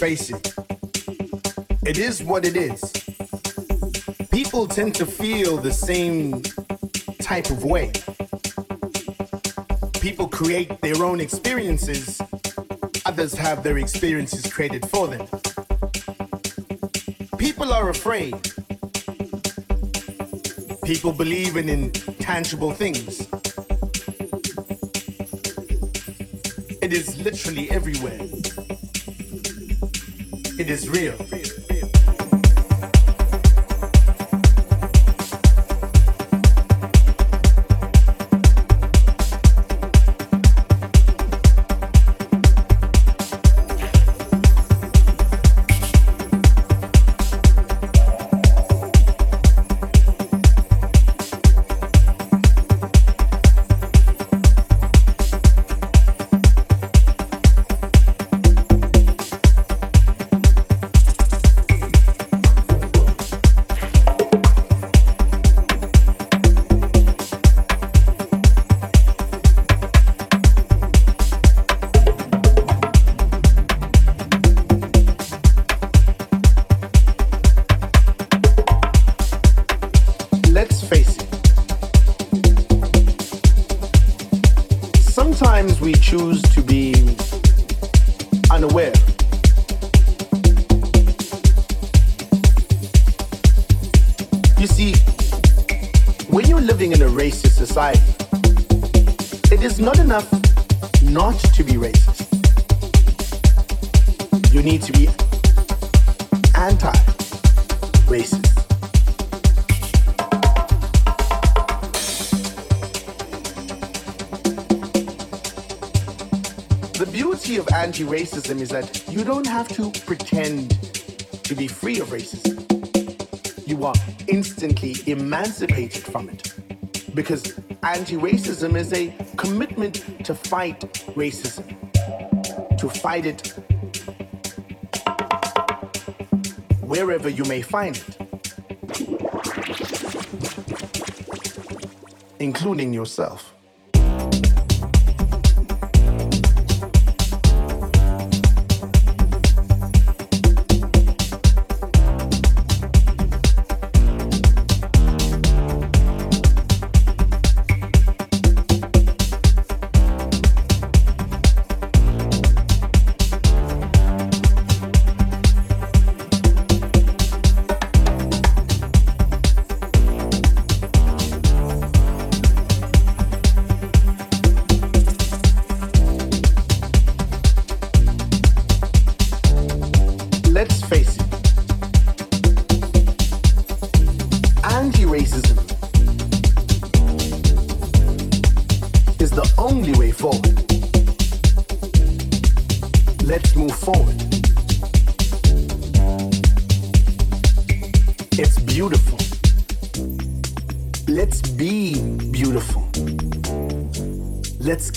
face it, it is what it is. People tend to feel the same type of way. People create their own experiences, others have their experiences created for them. People are afraid. People believe in intangible things. It is literally everywhere. It is real. It is not enough not to be racist. You need to be anti racist. The beauty of anti racism is that you don't have to pretend to be free of racism. You are instantly emancipated from it. Because anti racism is a commitment to fight racism, to fight it wherever you may find it, including yourself.